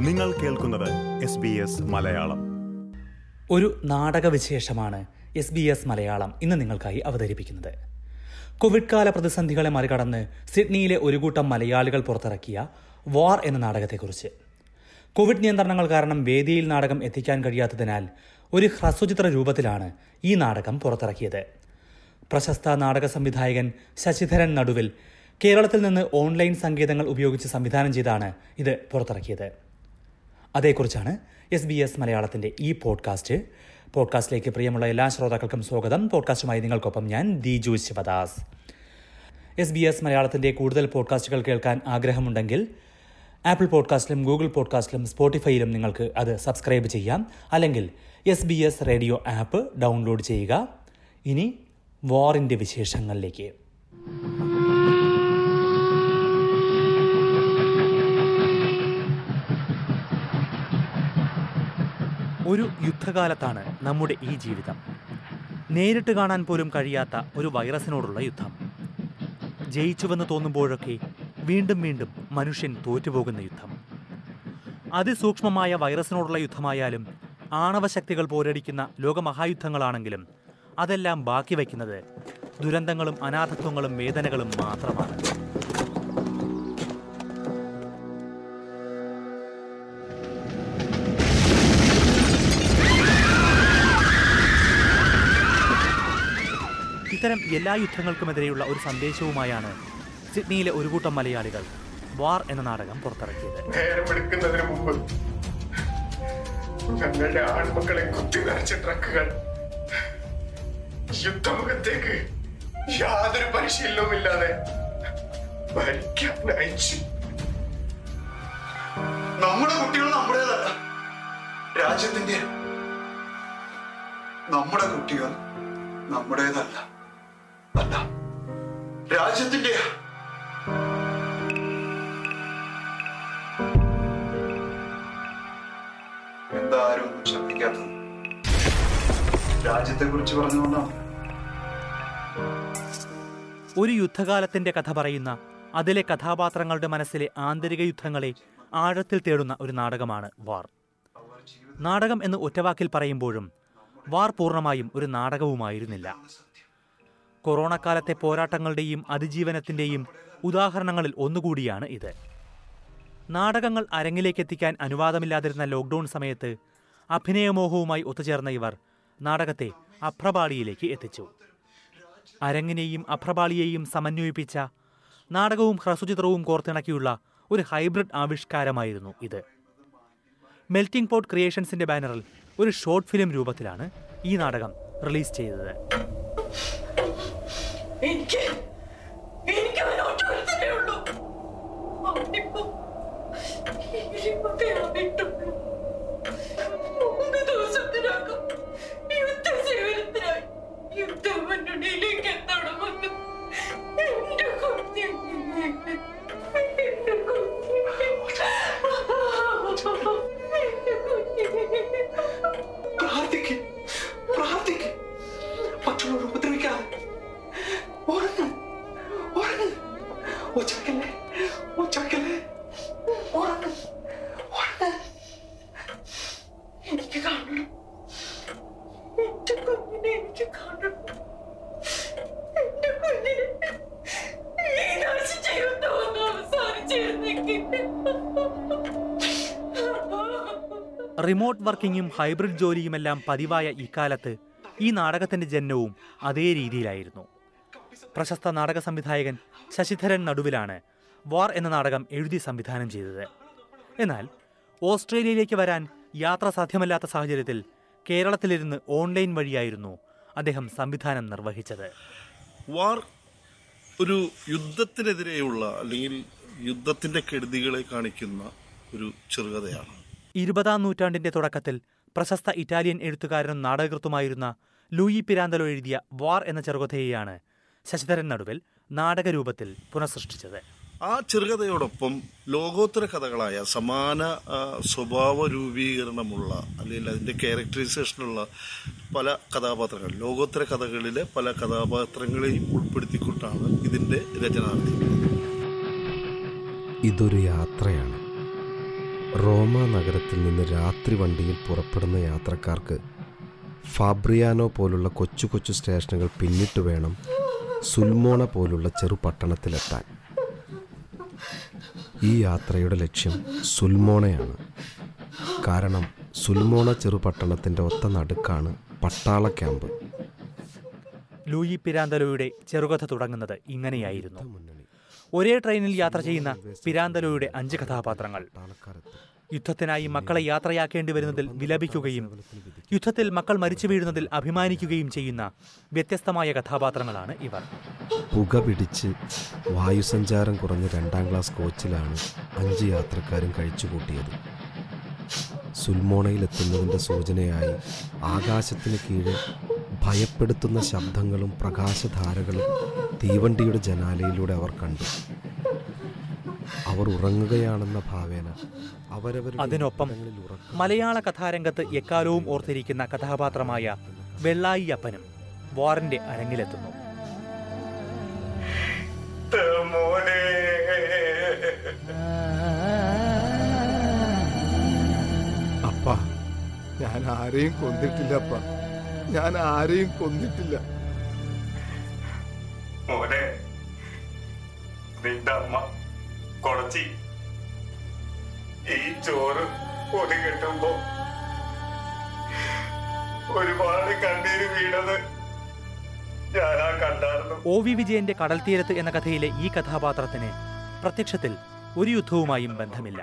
നിങ്ങൾ കേൾക്കുന്നത് S B S Malayalam. ഒരു നാടകവിശേഷമാണ് എസ് ബി എസ് മലയാളം ഇന്ന് നിങ്ങൾക്കായി അവതരിപ്പിക്കുന്നത്. കോവിഡ് കാല പ്രതിസന്ധികളെ മറികടന്ന് സിഡ്നിയിലെ ഒരു കൂട്ടം മലയാളികൾ പുറത്തിറക്കിയ വാർ എന്ന നാടകത്തെക്കുറിച്ച്. കോവിഡ് നിയന്ത്രണങ്ങൾ കാരണം വേദിയിൽ നാടകം എത്തിക്കാൻ കഴിയാത്തതിനാൽ ഒരു ഹ്രസ്വചിത്ര രൂപത്തിലാണ് ഈ നാടകം പുറത്തിറക്കിയത്. പ്രശസ്ത നാടക സംവിധായകൻ ശശിധരൻ നടുവിൽ കേരളത്തിൽ നിന്ന് ഓൺലൈൻ സംഗീതങ്ങൾ ഉപയോഗിച്ച് സംവിധാനം ചെയ്താണ് ഇത് പുറത്തിറക്കിയത്. അതേക്കുറിച്ചാണ് എസ് ബി എസ് മലയാളത്തിന്റെ ഈ പോഡ്കാസ്റ്റ്. പോഡ്കാസ്റ്റിലേക്ക് പ്രിയമുള്ള എല്ലാ ശ്രോതാക്കൾക്കും സ്വാഗതം. പോഡ്കാസ്റ്റുമായി നിങ്ങൾക്കൊപ്പം ഞാൻ Diju Sivadas. S B S മലയാളത്തിന്റെ കൂടുതൽ പോഡ്കാസ്റ്റുകൾ കേൾക്കാൻ ആഗ്രഹമുണ്ടെങ്കിൽ ആപ്പിൾ പോഡ്കാസ്റ്റിലും ഗൂഗിൾ പോഡ്കാസ്റ്റിലും സ്പോട്ടിഫൈയിലും നിങ്ങൾക്ക് അത് സബ്സ്ക്രൈബ് ചെയ്യാം. അല്ലെങ്കിൽ S B S radio app download ചെയ്യുക. ഇനി വാറിന്റെ വിശേഷങ്ങളിലേക്ക്. ഒരു യുദ്ധകാലത്താണ് നമ്മുടെ ഈ ജീവിതം. നേരിട്ട് കാണാൻ പോലും കഴിയാത്ത ഒരു വൈറസിനോടുള്ള യുദ്ധം. ജയിച്ചുവെന്ന് തോന്നുമ്പോഴൊക്കെ വീണ്ടും വീണ്ടും മനുഷ്യൻ തോറ്റുപോകുന്ന യുദ്ധം. അതിസൂക്ഷ്മമായ വൈറസിനോടുള്ള യുദ്ധമായാലും ആണവശക്തികൾ പോരടിക്കുന്ന ലോകമഹായുദ്ധങ്ങളാണെങ്കിലും അതെല്ലാം ബാക്കി വയ്ക്കുന്നത് ദുരന്തങ്ങളും അനാഥത്വങ്ങളും വേദനകളും മാത്രമാണ്. ഇത്തരം എല്ലാ യുദ്ധങ്ങൾക്കുമെതിരെയുള്ള ഒരു സന്ദേശവുമായാണ് സിഡ്നിയിലെ ഒരു കൂട്ടം മലയാളികൾ വാർ എന്ന നാടകം പുറത്തിറക്കിയത്. നേരം മുമ്പ് ഞങ്ങളുടെ ആൺമക്കളെ കുത്തി നിറച്ച ട്രക്കുകൾ യുദ്ധമുഖത്തേക്ക് യാതൊരു പരിശീലനവും ഇല്ലാതെ ഭരിക്കാൻ നമ്മുടെ കുട്ടികൾ നമ്മുടേതല്ല. രാജ്യത്തിന്റെ നമ്മുടെ കുട്ടികൾ നമ്മുടേതല്ല. അല്ല രാജ്യത്തിന്റെ എന്താ ആരും ഒന്നും ശ്രദ്ധിക്കാത്തത് രാജ്യത്തെ കുറിച്ച് പറഞ്ഞുകൊണ്ടാണ് ഒരു യുദ്ധകാലത്തിന്റെ കഥ പറയുന്ന അതിലെ കഥാപാത്രങ്ങളുടെ മനസ്സിലെ ആന്തരിക യുദ്ധങ്ങളെ ആഴത്തിൽ തേടുന്ന ഒരു നാടകമാണ് വാർ. നാടകം എന്ന് ഒറ്റവാക്കിൽ പറയുമ്പോഴും വാർ പൂർണമായും ഒരു നാടകവുമായിരുന്നില്ല. കൊറോണ കാലത്തെ പോരാട്ടങ്ങളുടെയും അതിജീവനത്തിന്റെയും ഉദാഹരണങ്ങളിൽ ഒന്നുകൂടിയാണ് ഇത്. നാടകങ്ങൾ അരങ്ങിലേക്ക് എത്തിക്കാൻ അനുവാദമില്ലാതിരുന്ന ലോക്ക്ഡൌൺ സമയത്ത് അഭിനയമോഹവുമായി ഒത്തുചേർന്ന ഇവർ നാടകത്തെ അപ്രപാളിയിലേക്ക് എത്തിച്ചു. അരങ്ങിനെയും അപ്രപാളിയെയും സമന്വയിപ്പിച്ച നാടകവും ഹ്രസ്വചിത്രവും കോർത്തിണക്കിയുള്ള ഒരു ഹൈബ്രിഡ് ആവിഷ്കാരമായിരുന്നു ഇത്. മെൽറ്റിംഗ് പോട്ട് ക്രിയേഷൻസിന്റെ ബാനറിൽ ഒരു ഷോർട്ട് ഫിലിം രൂപത്തിലാണ് ഈ നാടകം റിലീസ് ചെയ്തത്. എനിക്ക് എനിക്ക് അവനോട്ട് ഒരുത്തനേ ഉള്ളൂ അവനിപ്പോ ആയിട്ടുള്ളൂ മൂന്ന് ദിവസത്തിനകം യുദ്ധ സേവനത്തിനായി യുദ്ധമുന്നണിയിലേക്ക് എത്തണമെന്ന് എന്റെ കുഞ്ഞ് റിമോട്ട് വർക്കിങ്ങും ഹൈബ്രിഡ് ജോലിയുമെല്ലാം പതിവായ ഇക്കാലത്ത് ഈ നാടകത്തിന്റെ ജന്മവും അതേ രീതിയിലായിരുന്നു. പ്രശസ്ത നാടക സംവിധായകൻ ശശിധരൻ നടുവിലാണ് വാർ എന്ന നാടകം എഴുതി സംവിധാനം ചെയ്തത്. എന്നാൽ ഓസ്ട്രേലിയയിലേക്ക് വരാൻ യാത്ര സാധ്യമല്ലാത്ത സാഹചര്യത്തിൽ കേരളത്തിലിരുന്ന് ഓൺലൈൻ വഴിയായിരുന്നു അദ്ദേഹം സംവിധാനം നിർവഹിച്ചത്. വാർ ഒരു യുദ്ധത്തിനെതിരെയുള്ള അല്ലെങ്കിൽ യുദ്ധത്തിന്റെ കെടുതികളെ കാണിക്കുന്ന ഒരു ചെറുകഥയാണ്. ഇരുപതാം നൂറ്റാണ്ടിന്റെ തുടക്കത്തിൽ പ്രശസ്ത ഇറ്റാലിയൻ എഴുത്തുകാരനും നാടകൃത്തുമായിരുന്ന ലൂയി പിരാന്തലോ എഴുതിയ വാർ എന്ന ചെറുകഥയെയാണ് ശശിധരൻ നടുവിൽ നാടകരൂപത്തിൽ പുനഃസൃഷ്ടിച്ചത്. ആ ചെറുകഥയോടൊപ്പം ലോകോത്തര കഥകളായ സമാന സ്വഭാവ രൂപീകരണമുള്ള അല്ലെങ്കിൽ അതിന്റെ ക്യാരക്ടറൈസേഷനുള്ള പല കഥാപാത്രങ്ങൾ ലോകോത്തര കഥകളിലെ പല കഥാപാത്രങ്ങളെയും ഉൾപ്പെടുത്തിക്കൊണ്ടാണ് ഇതിന്റെ രചന നടത്തിയത് ഇതൊരു യാത്രയാണ്. റോമ നഗരത്തിൽ നിന്ന് രാത്രി വണ്ടിയിൽ പുറപ്പെടുന്ന യാത്രക്കാർക്ക് ഫാബ്രിയാനോ പോലുള്ള കൊച്ചു കൊച്ചു സ്റ്റേഷനുകൾ പിന്നിട്ട് വേണം സുൽമോണ പോലുള്ള ചെറു പട്ടണത്തിലെത്താൻ. ഈ യാത്രയുടെ ലക്ഷ്യം സുൽമോണയാണ്. കാരണം സുൽമോണ ചെറുപട്ടണത്തിന്റെ ഒത്ത നടുക്കാണ് പട്ടാള ക്യാമ്പ്. ലൂയി പിരാന്തലോയുടെ ചെറുകഥ തുടങ്ങുന്നത് ഇങ്ങനെയായിരുന്നു. ഒരേ ട്രെയിനിൽ യാത്ര ചെയ്യുന്ന പിരാന്തലോയുടെ അഞ്ച് കഥാപാത്രങ്ങൾ. യുദ്ധത്തിനായി മക്കളെ യാത്രയാക്കേണ്ടി വരുന്നതിൽ വിലപിക്കുകയും യുദ്ധത്തിൽ മക്കൾ മരിച്ചു വീഴുന്നതിൽ അഭിമാനിക്കുകയും ചെയ്യുന്ന വ്യത്യസ്തമായ കഥാപാത്രങ്ങളാണ് ഇവർ. പുക പിടിച്ച് വായുസഞ്ചാരം കുറഞ്ഞ രണ്ടാം ക്ലാസ് കോച്ചിലാണ് അഞ്ച് യാത്രക്കാരും കഴിച്ചുകൂട്ടിയത്. സുൽമോണയിലെത്തുന്നതിന്റെ സൂചനയായി ആകാശത്തിന് കീഴെ ഭയപ്പെടുത്തുന്ന ശബ്ദങ്ങളും പ്രകാശധാരകളും തീവണ്ടിയുടെ ജനാലയിലൂടെ അവർ കണ്ടു. അവർ ഉറങ്ങുകയാണെന്ന ഭാവേന അവരവരുടെ അതിനൊപ്പം മലയാള കഥാരംഗത്ത് എക്കാലവും ഓർത്തിരിക്കുന്ന കഥാപാത്രമായ വെള്ളായി അപ്പനും വാറിന്റെ അരങ്ങിലെത്തുന്നു. അപ്പ ഞാൻ ആരെയും കൊന്നിട്ടില്ല അപ്പ. ഞാൻ ആരെയും കൊന്നിട്ടില്ല. മോനെ നിന്റെ അമ്മ കൊളച്ചി. ഈ ചോറ് പൊതി കെട്ടുമ്പോ ഒരുപാട് കണ്ണീര് വീണത് ഒ വി വിജയന്റെ കടൽ തീരത്ത് എന്ന കഥയിലെ ഈ കഥാപാത്രത്തിന് പ്രത്യക്ഷത്തിൽ ഒരു യുദ്ധവുമായും ബന്ധമില്ല.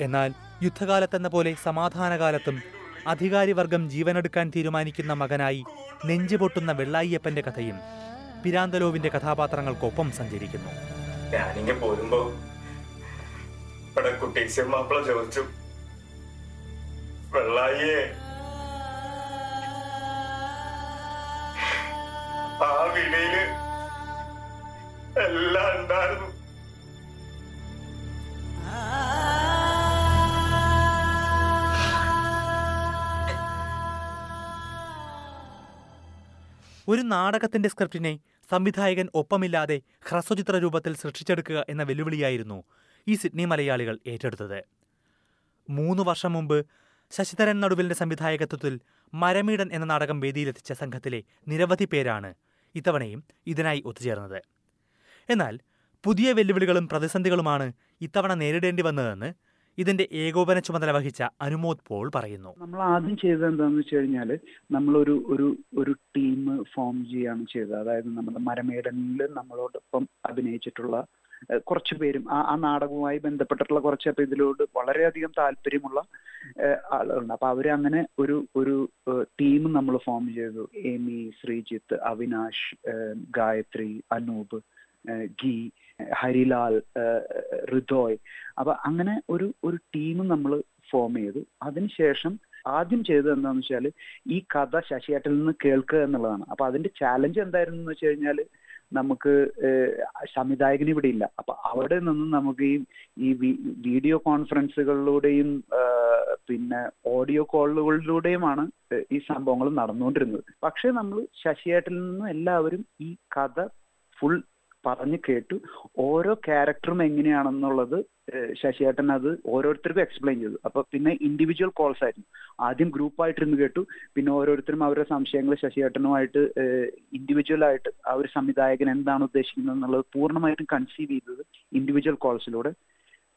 എന്നാൽ യുദ്ധകാലത്തെന്ന പോലെ സമാധാനകാലത്തും അധികാരിവർഗം ജീവനെടുക്കാൻ തീരുമാനിക്കുന്ന മകനായി നെഞ്ചുപൊട്ടുന്ന വെള്ളായിയപ്പന്റെ കഥയും പിരാന്തലോവിന്റെ കഥാപാത്രങ്ങൾക്കൊപ്പം സഞ്ചരിക്കുന്നു. ചോദിച്ചു ആ വിളിയിൽ എല്ലാം ഉണ്ടായിരുന്നു. ഒരു നാടകത്തിന്റെ സ്ക്രിപ്റ്റിനെ സംവിധായകൻ ഒപ്പമില്ലാതെ ഹ്രസ്വചിത്ര രൂപത്തിൽ സൃഷ്ടിച്ചെടുക്കുക എന്ന വെല്ലുവിളിയായിരുന്നു ഈ സിഡ്നി മലയാളികൾ ഏറ്റെടുത്തത്. മൂന്ന് വർഷം മുമ്പ് ശശിധരൻ നടുവിലിന്റെ സംവിധായകത്വത്തിൽ മരമീടൻ എന്ന നാടകം വേദിയിലെത്തിച്ച സംഘത്തിലെ നിരവധി പേരാണ് ഇത്തവണയും ഇതിനായി ഒത്തുചേർന്നത്. എന്നാൽ പുതിയ വെല്ലുവിളികളും പ്രതിസന്ധികളുമാണ് ഇത്തവണ നേരിടേണ്ടി വന്നതെന്ന് ഇതിന്റെ ഏകോപന ചുമതല വഹിച്ച അനുമോദ് പോൾ പറയുന്നു. നമ്മൾ ആദ്യം ചെയ്തത് എന്താണെന്ന് വെച്ച് കഴിഞ്ഞാൽ നമ്മളൊരു ഒരു ഒരു ടീം ഫോം ചെയ്യാണ് ചെയ്തത്. അതായത് നമ്മുടെ മരമേടനിൽ നമ്മളോടൊപ്പം അഭിനയിച്ചിട്ടുള്ള കുറച്ച് പേരും ആ ആ നാടകവുമായി ബന്ധപ്പെട്ടിട്ടുള്ള കുറച്ച് അപ്പൊ ഇതിലോട് വളരെയധികം താല്പര്യമുള്ള ആളുകളുണ്ട്. അപ്പൊ അവർ അങ്ങനെ ഒരു ഒരു ടീം നമ്മൾ ഫോം ചെയ്തു. എമി ശ്രീജിത്ത് അവിനാഷ് ഗായത്രി അനൂപ് ഗി ഹരിലാൽ ഋതോയ്. അപ്പൊ അങ്ങനെ ഒരു ഒരു ടീം നമ്മൾ ഫോം ചെയ്തു. അതിനുശേഷം ആദ്യം ചെയ്തത് എന്താണെന്ന് വെച്ചാൽ ഈ കഥ ശശിയാട്ടിൽ നിന്ന് കേൾക്കുക എന്നുള്ളതാണ്. അപ്പൊ അതിന്റെ ചാലഞ്ച് എന്തായിരുന്നു എന്ന് വെച്ച് കഴിഞ്ഞാൽ നമുക്ക് സംവിധായകൻ ഇവിടെ ഇല്ല. അപ്പൊ അവിടെ നിന്ന് നമുക്ക് ഈ ഈ വീഡിയോ കോൺഫറൻസുകളിലൂടെയും പിന്നെ ഓഡിയോ കോളുകളിലൂടെയുമാണ് ഈ സംഭവങ്ങൾ നടന്നുകൊണ്ടിരുന്നത്. പക്ഷെ നമ്മൾ ശശിയേട്ടിൽ നിന്നും എല്ലാവരും ഈ കഥ ഫുൾ പറഞ്ഞു കേട്ടു ഓരോ ക്യാരക്ടറും എങ്ങനെയാണെന്നുള്ളത് ശശിയേട്ടൻ അത് ഓരോരുത്തർക്കും എക്സ്പ്ലെയിൻ ചെയ്തു. അപ്പൊ പിന്നെ ഇൻഡിവിജ്വൽ കോൾസ് ആയിരുന്നു. ആദ്യം ഗ്രൂപ്പായിട്ടിരുന്ന് കേട്ടു. പിന്നെ ഓരോരുത്തരും അവരുടെ സംശയങ്ങൾ ശശിയേട്ടനുമായിട്ട് ഇൻഡിവിജ്വൽ ആയിട്ട് ആ ഒരു സംവിധായകൻ എന്താണ് ഉദ്ദേശിക്കുന്നത് എന്നുള്ളത് പൂർണമായിട്ടും കൺസീവ് ചെയ്തത് ഇൻഡിവിജ്വൽ കോൾസിലൂടെ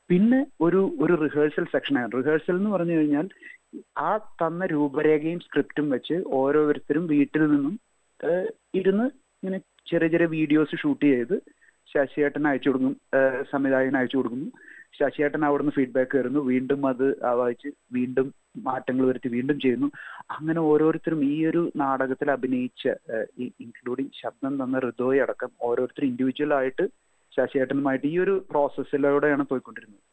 പിന്നെ ഒരു ഒരു റിഹേഴ്സൽ സെക്ഷനാണ് റിഹേഴ്സൽ എന്ന് പറഞ്ഞു കഴിഞ്ഞാൽ ആ തന്ന രൂപരേഖയും സ്ക്രിപ്റ്റും വെച്ച് ഓരോരുത്തരും വീട്ടിൽ നിന്നും ഇരുന്ന് ഇങ്ങനെ ചെറിയ ചെറിയ വീഡിയോസ് ഷൂട്ട് ചെയ്ത് ശശിയേട്ടൻ അയച്ചു കൊടുക്കും സംവിധായകൻ അയച്ചു കൊടുക്കുന്നു. ശശിയേട്ടൻ അവിടുന്ന് ഫീഡ്ബാക്ക് വരുന്നു. വീണ്ടും അത് വായിച്ച് വീണ്ടും മാറ്റങ്ങൾ വരുത്തി വീണ്ടും ചെയ്യുന്നു. അങ്ങനെ ഓരോരുത്തരും ഈ ഒരു നാടകത്തിൽ അഭിനയിച്ച ഇൻക്ലൂഡിങ് ശബ്ദം തന്ന ഋതുവ അടക്കം ഓരോരുത്തർ ഇൻഡിവിജ്വൽ ആയിട്ട് ശശിയേട്ടനുമായിട്ട് ഈ ഒരു പ്രോസസ്സിലൂടെയാണ് പോയിക്കൊണ്ടിരുന്നത്.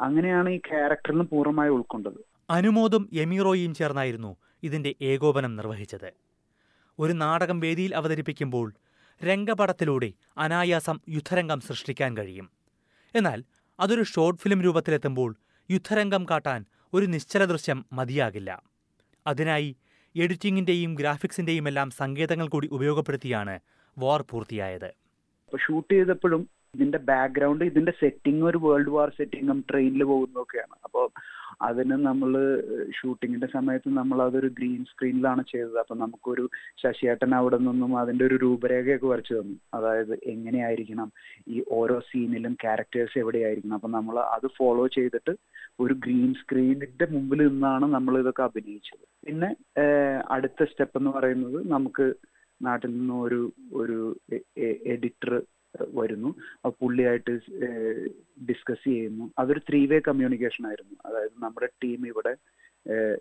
അങ്ങനെയാണ് ഈ ക്യാരക്ടറിന് പൂർണമായി ഉൾക്കൊണ്ടത്. അനുമോദും എമിറോയും ചേർന്നായിരുന്നു ഇതിന്റെ ഏകോപനം നിർവഹിച്ചത്. ഒരു നാടകം വേദിയിൽ അവതരിപ്പിക്കുമ്പോൾ രംഗപടത്തിലൂടെ അനായാസം യുദ്ധരംഗം സൃഷ്ടിക്കാൻ കഴിയും. എന്നാൽ അതൊരു ഷോർട്ട് ഫിലിം രൂപത്തിലെത്തുമ്പോൾ യുദ്ധരംഗം കാട്ടാൻ ഒരു നിശ്ചല ദൃശ്യം മതിയാകില്ല. അതിനായി എഡിറ്റിംഗിന്റെയും ഗ്രാഫിക്സിന്റെയും എല്ലാം സങ്കേതങ്ങൾ കൂടി ഉപയോഗപ്പെടുത്തിയാണ് വാർ പൂർത്തിയായത്. ഷൂട്ട് ചെയ്തപ്പോഴും ഇതിന്റെ ബാക്ക്ഗ്രൗണ്ട് ഇതിന്റെ സെറ്റിംഗ് ഒരു വേൾഡ് വാർ സെറ്റിംഗും ട്രെയിനിൽ പോകുന്നതൊക്കെയാണ്. അപ്പോൾ അതിന് നമ്മൾ ഷൂട്ടിങ്ങിന്റെ സമയത്ത് നമ്മൾ അതൊരു ഗ്രീൻ സ്ക്രീനിലാണ് ചെയ്തത്. അപ്പൊ നമുക്കൊരു ശശിയേട്ടൻ അവിടെ നിന്നും അതിന്റെ ഒരു രൂപരേഖയൊക്കെ വരച്ചു തന്നു. അതായത് എങ്ങനെയായിരിക്കണം ഈ ഓരോ സീനിലും ക്യാരക്ടേഴ്സ് എവിടെയായിരിക്കണം. അപ്പൊ നമ്മൾ അത് ഫോളോ ചെയ്തിട്ട് ഒരു ഗ്രീൻ സ്ക്രീനിന്റെ മുമ്പിൽ നിന്നാണ് നമ്മൾ ഇതൊക്കെ അഭിനയിച്ചത്. പിന്നെ അടുത്ത സ്റ്റെപ്പ് എന്ന് പറയുന്നത് നമുക്ക് നാട്ടിൽ നിന്നും ഒരു ഒരു എഡിറ്റർ വരുന്നു. പുള്ളിയായിട്ട് ഡിസ്കസ് ചെയ്യുന്നു. അതൊരു ത്രീ വേ കമ്മ്യൂണിക്കേഷൻ ആയിരുന്നു. അതായത് നമ്മുടെ ടീം ഇവിടെ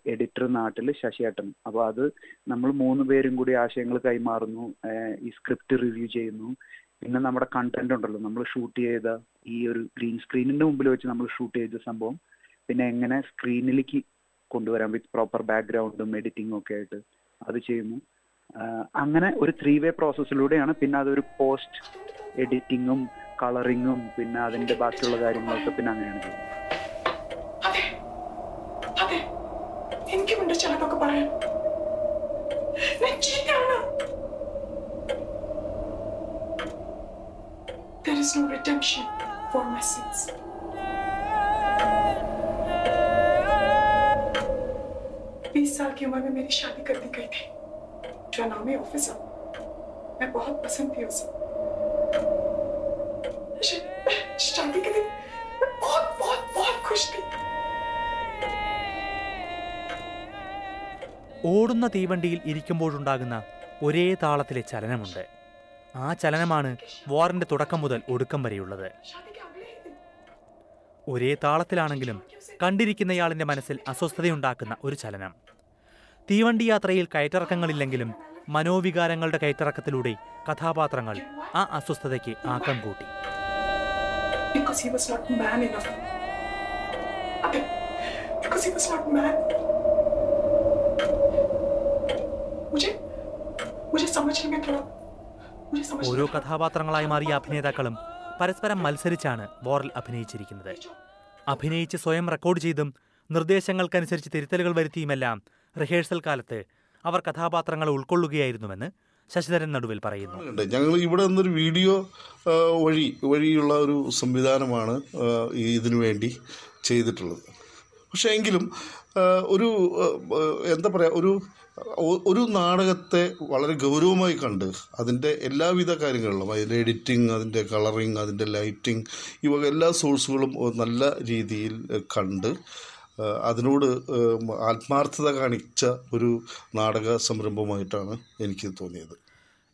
എഡിറ്റർ നാട്ടിൽ ശശിയേട്ടൻ. അപ്പോൾ അത് നമ്മൾ മൂന്ന് പേരും കൂടി ആശയങ്ങൾ കൈമാറുന്നു. ഈ സ്ക്രിപ്റ്റ് റിവ്യൂ ചെയ്യുന്നു. പിന്നെ നമ്മുടെ കണ്ടന്റ് ഉണ്ടല്ലോ. നമ്മൾ ഷൂട്ട് ചെയ്ത ഈ ഒരു ഗ്രീൻ സ്ക്രീനിന്റെ മുമ്പിൽ വെച്ച് നമ്മൾ ഷൂട്ട് ചെയ്ത സംഭവം. പിന്നെ എങ്ങനെ സ്ക്രീനിലേക്ക് കൊണ്ടുവരാം. വിത്ത് പ്രോപ്പർ ബാക്ക്ഗ്രൗണ്ടും എഡിറ്റിംഗും ഒക്കെ ആയിട്ട് അത് ചെയ്യുന്നു. അങ്ങനെ ഒരു ത്രീ വേ പ്രോസസ്സിലൂടെയാണ് പിന്നെ അതൊരു പോസ്റ്റ് എഡിറ്റിങ്ങും കളറിങ്ങും പിന്നെ അതിന്റെ ബാക്കിയുള്ള കാര്യങ്ങളൊക്കെ പിന്നെ അങ്ങനെയാണ് ചെയ്യുന്നത് അതെ അതെ എനിക്കുമുണ്ട് ചിലതൊക്കെ പറയാൻ ഞാൻ ചീത്തയാണ് There is no redemption for my sins. बीस साल की उम्र में मेरी शादी कर दी गई थी जो नाम है ऑफिसर मैं बहुत पसंद थी उसे श- शादी के दिन मैं बहुत बहुत बहुत खुश थी ഓടുന്ന തീവണ്ടിയിൽ ഇരിക്കുമ്പോഴുണ്ടാകുന്ന ഒരേ താളത്തിലെ ചലനമുണ്ട് ആ ചലനമാണ് വാറിന്റെ തുടക്കം മുതൽ ഒടുക്കം വരെയുള്ളത് शादी के अगले ही दिन ഒരേ താളത്തിലാണെങ്കിലും കണ്ടിരിക്കുന്നയാളിന്റെ മനസ്സിൽ അസ്വസ്ഥതയുണ്ടാക്കുന്ന ഒരു ചലനം തീവണ്ടി യാത്രയിൽ കയറ്റിറക്കങ്ങളില്ലെങ്കിലും മനോവികാരങ്ങളുടെ കയറ്റിറക്കത്തിലൂടെ കഥാപാത്രങ്ങൾ ആ അസ്വസ്ഥതയ്ക്ക് ആക്കം കൂട്ടി. ഓരോ കഥാപാത്രങ്ങളായി മാറിയ അഭിനേതാക്കളും പരസ്പരം മത്സരിച്ചാണ് ബോറൽ അഭിനയിച്ചിരിക്കുന്നത്. അഭിനയിച്ച് സ്വയം റെക്കോർഡ് ചെയ്തും നിർദ്ദേശങ്ങൾക്കനുസരിച്ച് തിരുത്തലുകൾ വരുത്തിയുമെല്ലാം റിഹേഴ്സൽ കാലത്ത് അവർ കഥാപാത്രങ്ങളെ ഉൾക്കൊള്ളുകയായിരുന്നുവെന്ന് ശശിധരൻ നടുവിൽ പറയുന്നു. ഞങ്ങൾ ഇവിടെ നിന്നൊരു വീഡിയോ വഴി വഴിയുള്ള ഒരു സംവിധാനമാണ് ഇതിനു വേണ്ടി ചെയ്തിട്ടുള്ളത്. പക്ഷേ എങ്കിലും ഒരു എന്താ പറയുക ഒരു ഒരു നാടകത്തെ വളരെ ഗൗരവമായി കണ്ട് അതിന്റെ എല്ലാവിധ കാര്യങ്ങളിലും അതിന്റെ എഡിറ്റിംഗ് അതിന്റെ കളറിങ് അതിന്റെ ലൈറ്റിംഗ് ഇവ എല്ലാ സോഴ്സുകളും നല്ല രീതിയിൽ കണ്ട് അതിനോട് ആത്മാർത്ഥത കാണിച്ച ഒരു നാടക സംരംഭമായിട്ടാണ് എനിക്ക് തോന്നിയത്.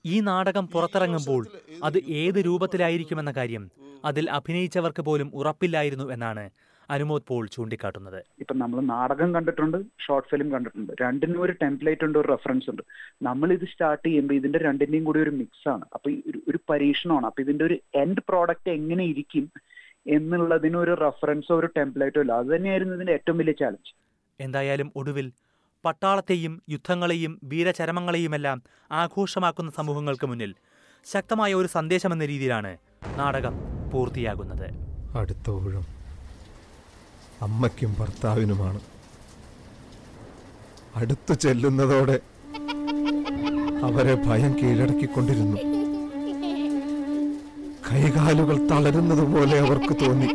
ഈ നാടകം പുറത്തിറങ്ങുമ്പോൾ അത് ഏത് രൂപത്തിലായിരിക്കുമെന്ന കാര്യം അതിൽ അഭിനയിച്ചവർക്ക് പോലും ഉറപ്പില്ലായിരുന്നു എന്നാണ് അനുമോദ് പോൾ ചൂണ്ടിക്കാട്ടുന്നത്. ഇപ്പൊ നമ്മൾ നാടകം കണ്ടിട്ടുണ്ട് ഷോർട്ട് ഫിലിം കണ്ടിട്ടുണ്ട്. രണ്ടിനും ഒരു ടെംപ്ലേറ്റ് ഉണ്ട് ഒരു റെഫറൻസ് ഉണ്ട്. നമ്മൾ ഇത് സ്റ്റാർട്ട് ചെയ്യുമ്പോൾ ഇതിന്റെ രണ്ടിന്റെയും കൂടി ഒരു മിക്സ് ആണ്. അപ്പൊ ഒരു- പരീക്ഷണമാണ്. അപ്പൊ ഇതിന്റെ ഒരു എൻഡ് പ്രോഡക്റ്റ് എങ്ങനെ ഇരിക്കും? എന്നുള്ളതിന് ഒരു റെഫറൻസോ ഒരു ടെംപ്ലേറ്റോ ഇല്ല. അത് തന്നെയായിരുന്നു ഇതിന്റെ ഏറ്റവും വലിയ ചാലഞ്ച് എന്തായാലും ഒടുവിൽ പട്ടാളത്തെയും യുദ്ധങ്ങളെയും വീരചരമങ്ങളെയുമെല്ലാം ആഘോഷമാക്കുന്ന സമൂഹങ്ങൾക്ക് മുന്നിൽ ശക്തമായ ഒരു സന്ദേശമെന്ന രീതിയിലാണ് നാടകം പൂർത്തിയാകുന്നത്. അടുത്ത ഊഴം അമ്മയ്ക്കും ഭർത്താവിനുമാണ്. അടുത്തു ചെല്ലുന്നതോടെ അവരെ ഭയം കീഴടക്കിക്കൊണ്ടിരുന്നു. കൈകാലുകൾ തളരുന്നത് പോലെ അവർക്ക് തോന്നി.